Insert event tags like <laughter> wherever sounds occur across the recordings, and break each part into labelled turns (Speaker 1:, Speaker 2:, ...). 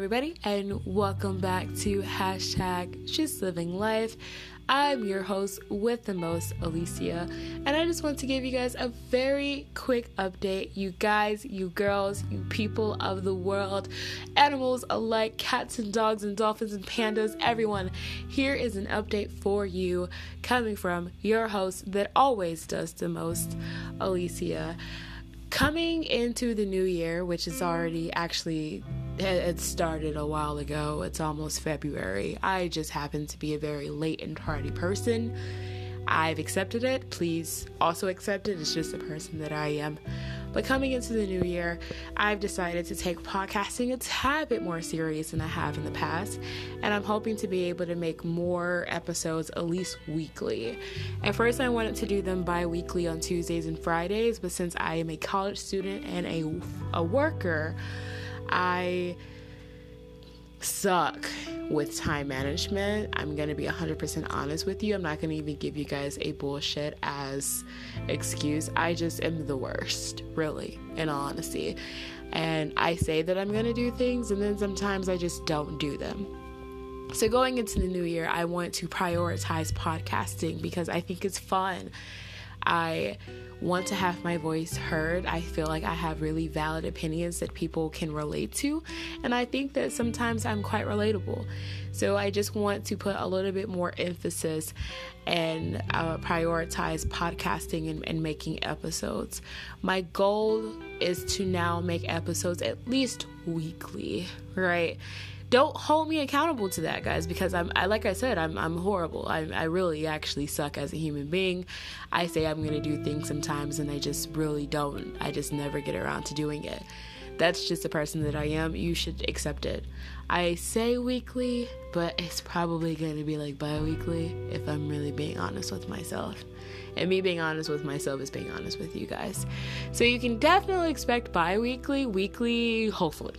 Speaker 1: everybody, and welcome back to hashtag Just Living Life. I'm your host with the most, Alicia, and I just want to give you guys a very quick update. You guys, you girls, you people of the world, animals alike, cats and dogs and dolphins and pandas, everyone, here is an update for you coming from your host that always does the most, Alicia. Coming into the new year, which is already actually it started a while ago. It's almost February. I just happen to be a very late and tardy person. I've accepted it. Please also accept it. It's just the person that I am. But coming into the new year, I've decided to take podcasting a tad bit more serious than I have in the past. And I'm hoping to be able to make more episodes at least weekly. At first, I wanted to do them bi weekly on Tuesdays and Fridays, but since I am a college student and a, a worker, I suck with time management. I'm going to be 100% honest with you. I'm not going to even give you guys a bullshit as excuse. I just am the worst, really, in all honesty. And I say that I'm going to do things and then sometimes I just don't do them. So, going into the new year, I want to prioritize podcasting because I think it's fun. I want to have my voice heard. I feel like I have really valid opinions that people can relate to, and I think that sometimes I'm quite relatable. So I just want to put a little bit more emphasis and uh, prioritize podcasting and, and making episodes. My goal is to now make episodes at least weekly, right? Don't hold me accountable to that guys because i'm I, like i said i'm, I'm horrible. I, I really actually suck as a human being. I say i'm going to do things sometimes and i just really don't. I just never get around to doing it. That's just the person that i am. You should accept it. I say weekly but it's probably going to be like bi-weekly if i'm really being honest with myself. And me being honest with myself is being honest with you guys. So you can definitely expect bi-weekly weekly hopefully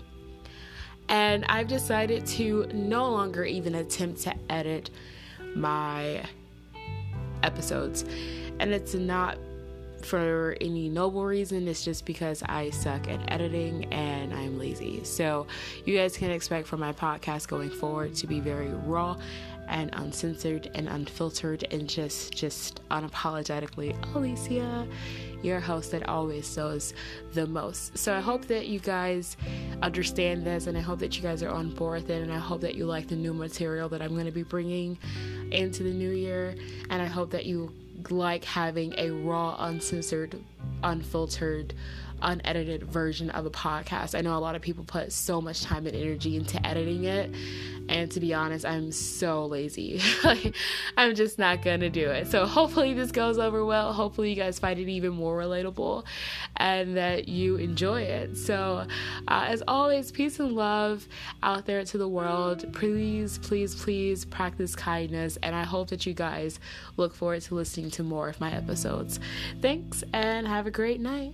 Speaker 1: and I've decided to no longer even attempt to edit my episodes. And it's not for any noble reason, it's just because I suck at editing and I'm lazy. So, you guys can expect from my podcast going forward to be very raw and uncensored and unfiltered and just just unapologetically Alicia, your host that always does the most. So I hope that you guys understand this and I hope that you guys are on board with it and I hope that you like the new material that I'm going to be bringing into the new year and I hope that you like having a raw, uncensored, unfiltered unedited version of a podcast. I know a lot of people put so much time and energy into editing it, and to be honest, I'm so lazy. <laughs> like, I'm just not gonna do it. So hopefully this goes over well. Hopefully you guys find it even more relatable, and that you enjoy it. So uh, as always, peace and love out there to the world. Please, please, please practice kindness, and I hope that you guys look forward to listening to more of my episodes. Thanks, and have a great night.